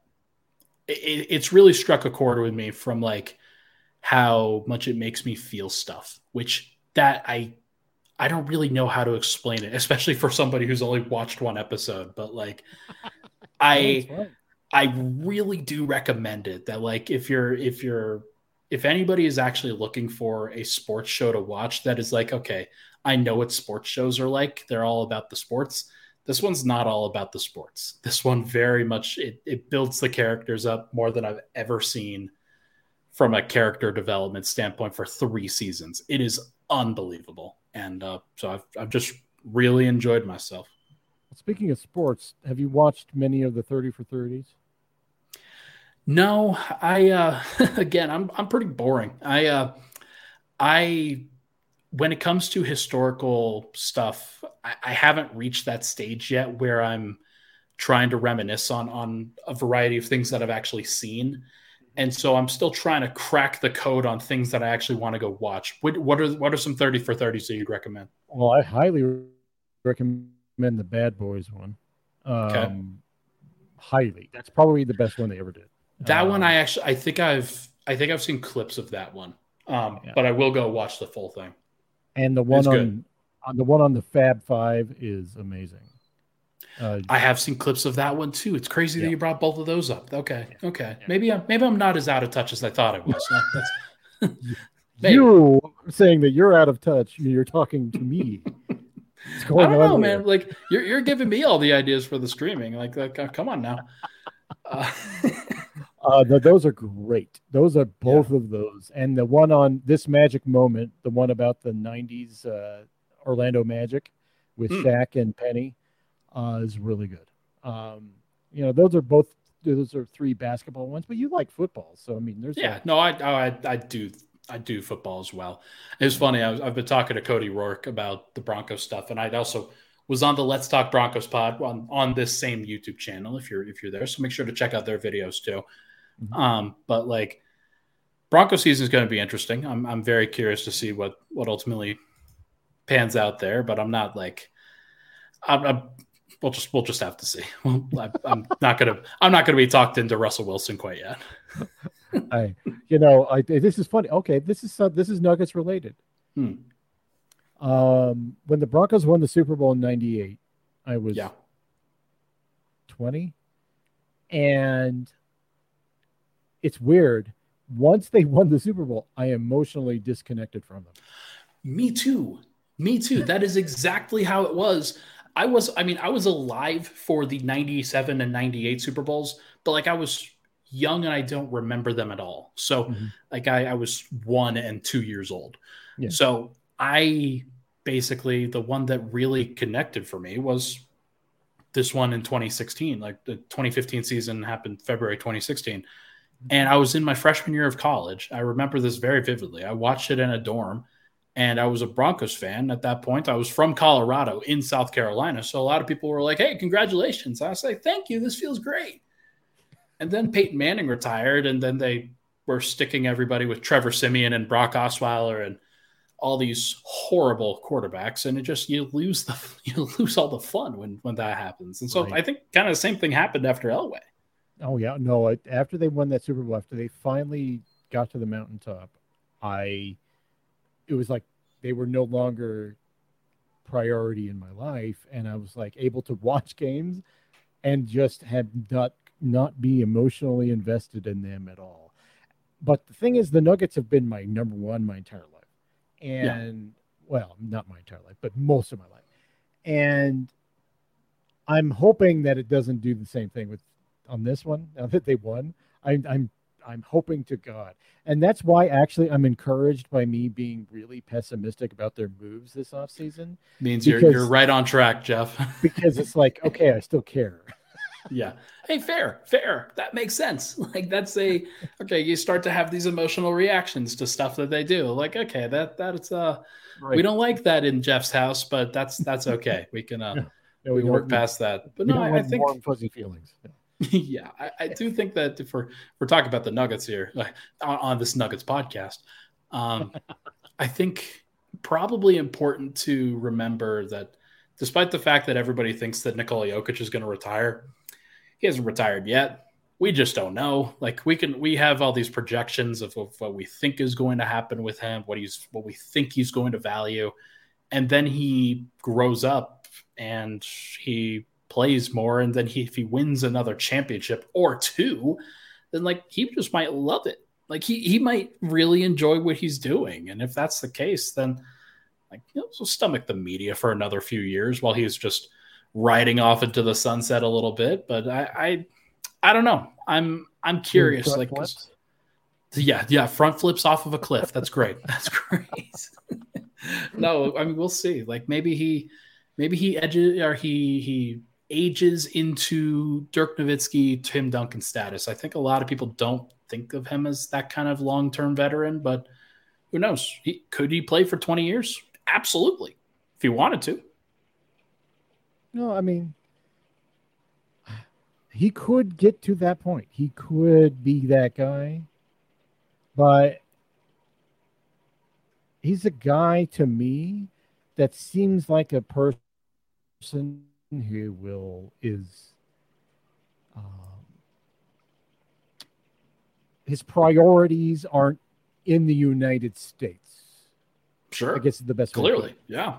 it, it's really struck a chord with me from like how much it makes me feel stuff, which that I I don't really know how to explain it, especially for somebody who's only watched one episode. But like, I I really do recommend it. That like, if you're if you're if anybody is actually looking for a sports show to watch, that is like, okay, I know what sports shows are like. They're all about the sports. This one's not all about the sports. This one very much it, it builds the characters up more than I've ever seen from a character development standpoint for three seasons. It is unbelievable, and uh, so I've I've just really enjoyed myself. Speaking of sports, have you watched many of the Thirty for Thirties? No, I uh, again, I'm I'm pretty boring. I uh, I when it comes to historical stuff, I, I, haven't reached that stage yet where I'm trying to reminisce on on a variety of things that I've actually seen. And so I'm still trying to crack the code on things that I actually want to go watch. What, what are what are some 30 for 30s that you'd recommend? Well, I highly recommend the Bad Boys one. Um, okay. Highly. That's probably the best one they ever did. That um, one I actually I think I've I think I've seen clips of that one. Um, yeah. but I will go watch the full thing. And the one on, on the one on the Fab Five is amazing. Uh, I have seen clips of that one too. It's crazy yeah. that you brought both of those up. Okay, yeah. okay. Yeah. Maybe I'm maybe I'm not as out of touch as I thought I was. you saying that you're out of touch. You're talking to me. I don't know, man. Like you're you're giving me all the ideas for the streaming. Like, like uh, come on now. Uh, uh, the, those are great. Those are both of those, and the one on this magic moment, the one about the '90s uh, Orlando Magic with mm. Shaq and Penny uh, is really good. Um, you know, those are both those are three basketball ones, but you like football, so I mean, there's yeah, no, I, I I do I do football as well. It's funny. I have been talking to Cody Rourke about the Broncos stuff, and I also was on the Let's Talk Broncos pod on, on this same YouTube channel. If you're if you're there, so make sure to check out their videos too. Mm-hmm. Um, but like Bronco season is going to be interesting. I'm I'm very curious to see what what ultimately pans out there, but I'm not like I'm, I'm we'll just we'll just have to see. I, am not gonna I'm not gonna be talked into Russell Wilson quite yet. I, you know, I this is funny. Okay, this is uh, this is Nuggets related. Hmm. Um, when the Broncos won the Super Bowl in '98, I was yeah. 20, and it's weird. Once they won the Super Bowl, I emotionally disconnected from them. Me too. Me too. That is exactly how it was. I was, I mean, I was alive for the 97 and 98 Super Bowls, but like I was young and I don't remember them at all. So mm-hmm. like I, I was one and two years old. Yeah. So I basically, the one that really connected for me was this one in 2016. Like the 2015 season happened February 2016. Mm-hmm. And I was in my freshman year of college. I remember this very vividly. I watched it in a dorm and I was a Broncos fan at that point. I was from Colorado in South Carolina. So a lot of people were like, hey, congratulations. I was like, thank you. This feels great. And then Peyton Manning retired, and then they were sticking everybody with Trevor Siemian and Brock Osweiler and all these horrible quarterbacks. And it just, you lose the, you lose all the fun when, when that happens. And so right. I think kind of the same thing happened after Elway. Oh, yeah. No, after they won that Super Bowl, after they finally got to the mountaintop, I it was like they were no longer priority in my life and i was like able to watch games and just had not not be emotionally invested in them at all. But the thing is the nuggets have been my number one my entire life. And yeah. well not my entire life but most of my life. And i'm hoping that it doesn't do the same thing with on this one now that they won. I, i'm I'm hoping to God. And that's why actually I'm encouraged by me being really pessimistic about their moves this offseason. Means because, you're you're right on track, Jeff. because it's like, okay, I still care. yeah. Hey, fair, fair. That makes sense. Like that's a okay, you start to have these emotional reactions to stuff that they do. Like, okay, that that's uh right. we don't like that in Jeff's house, but that's that's okay. We can uh we, we work past that. But no, I, I think warm fuzzy feelings. Yeah. yeah, I, I, do think that if we're, we're talking about the Nuggets here like, on, on this Nuggets podcast, um, I think probably important to remember that despite the fact that everybody thinks that Nikola Jokic is going to retire, he hasn't retired yet. We just don't know. Like we can, we have all these projections of, of what we think is going to happen with him, what he's, what we think he's going to value, and then he grows up and he plays more, and then he, if he wins another championship or two, then like he just might love it. Like he he might really enjoy what he's doing, and if that's the case, then like you know, so stomach the media for another few years while he's just riding off into the sunset a little bit. But I I, I don't know. I'm I'm curious. Like yeah, yeah, front flips off of a cliff. That's great. That's great. no, I mean we'll see. Like maybe he maybe he edges or he he ages into Dirk Nowitzki, Tim Duncan status. I think a lot of people don't think of him as that kind of long term veteran, but who knows? He, could he play for 20 years? Absolutely, if he wanted to. No, I mean, he could get to that point. He could be that guy, but he's a guy to me that seems like a person who will is um, his priorities aren't in the United States. Sure, I guess is the best clearly, yeah.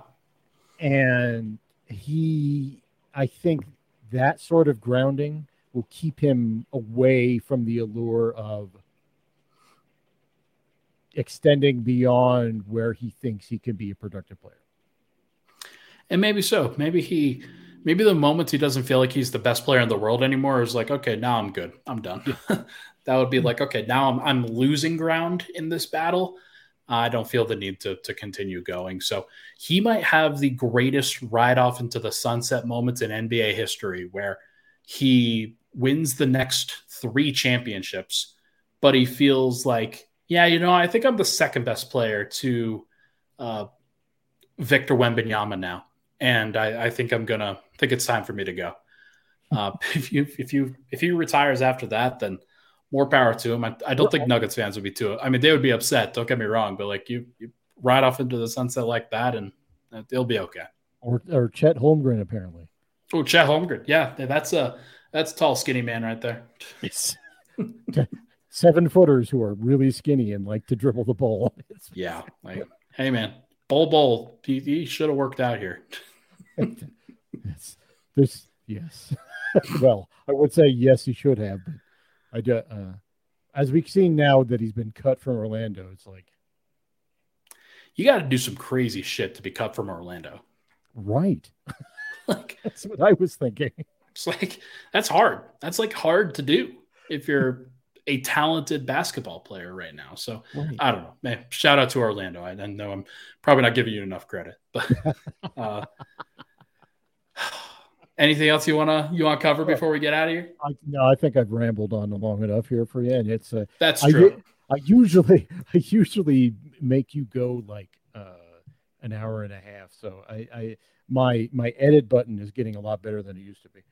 And he, I think that sort of grounding will keep him away from the allure of extending beyond where he thinks he can be a productive player. And maybe so. Maybe he, maybe the moments he doesn't feel like he's the best player in the world anymore is like, okay, now I'm good. I'm done. that would be like, okay, now I'm, I'm losing ground in this battle. I don't feel the need to, to continue going. So he might have the greatest ride off into the sunset moments in NBA history where he wins the next three championships, but he feels like, yeah, you know, I think I'm the second best player to uh, Victor Wembanyama now, and I, I, think I'm gonna think it's time for me to go. Uh, if you if you if he retires after that, then more power to him. I, I don't think Nuggets fans would be too. I mean, they would be upset. Don't get me wrong, but like you, you ride off into the sunset like that, and they'll be okay. Or or Chet Holmgren apparently. Oh, Chet Holmgren. Yeah, that's a that's a tall, skinny man right there. Seven footers who are really skinny and like to dribble the ball. yeah. Like, hey man, Bol Bol, he, he should have worked out here. yes. This yes. well, I would say yes, he should have, but I do, uh, as we've seen now that he's been cut from Orlando, it's like you got to do some crazy shit to be cut from Orlando. Right. like that's what I was thinking. It's like that's hard. That's like hard to do if you're a talented basketball player right now. So right. I don't know. Man, shout out to Orlando. I, I know I'm probably not giving you enough credit, but uh, anything else you wanna you want to cover before we get out of here? I, no, I think I've rambled on long enough here for you, and it's uh, that's true. I, I usually I usually make you go like uh, an hour and a half. So I, I my my edit button is getting a lot better than it used to be.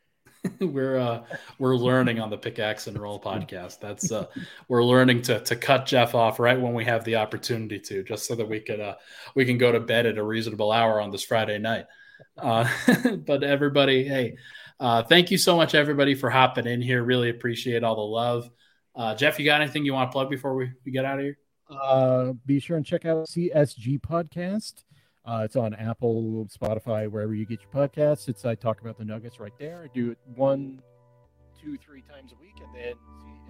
we're uh, we're learning on the pickaxe and roll podcast. That's uh, we're learning to to cut Jeff off right when we have the opportunity to, just so that we could uh, we can go to bed at a reasonable hour on this Friday night. Uh, but everybody, hey, uh, thank you so much, everybody, for hopping in here. Really appreciate all the love. Uh, Jeff, you got anything you want to plug before we, we get out of here? Uh, be sure and check out CSG podcast. Uh, it's on Apple, Spotify, wherever you get your podcasts. It's I talk about the Nuggets right there. I do it one, two, three times a week, and then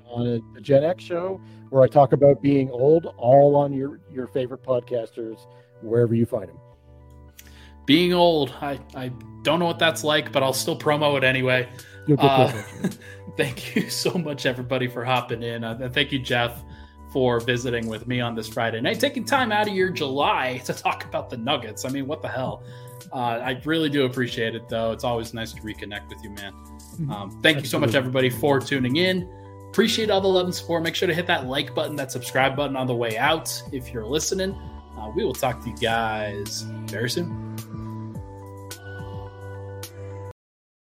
on a, the Gen X show where I talk about being old, all on your your favorite podcasters wherever you find them. Being old, I I don't know what that's like, but I'll still promo it anyway. Uh, thank you so much, everybody, for hopping in. Uh, thank you, Jeff for visiting with me on this Friday night, taking time out of your July to talk about the Nuggets. I mean, what the hell? Uh, I really do appreciate it, though. It's always nice to reconnect with you, man. Mm-hmm. Um, thank you so much, everybody, for tuning in. Appreciate all the love and support. Make sure to hit that like button, that subscribe button on the way out if you're listening. Uh, we will talk to you guys very soon.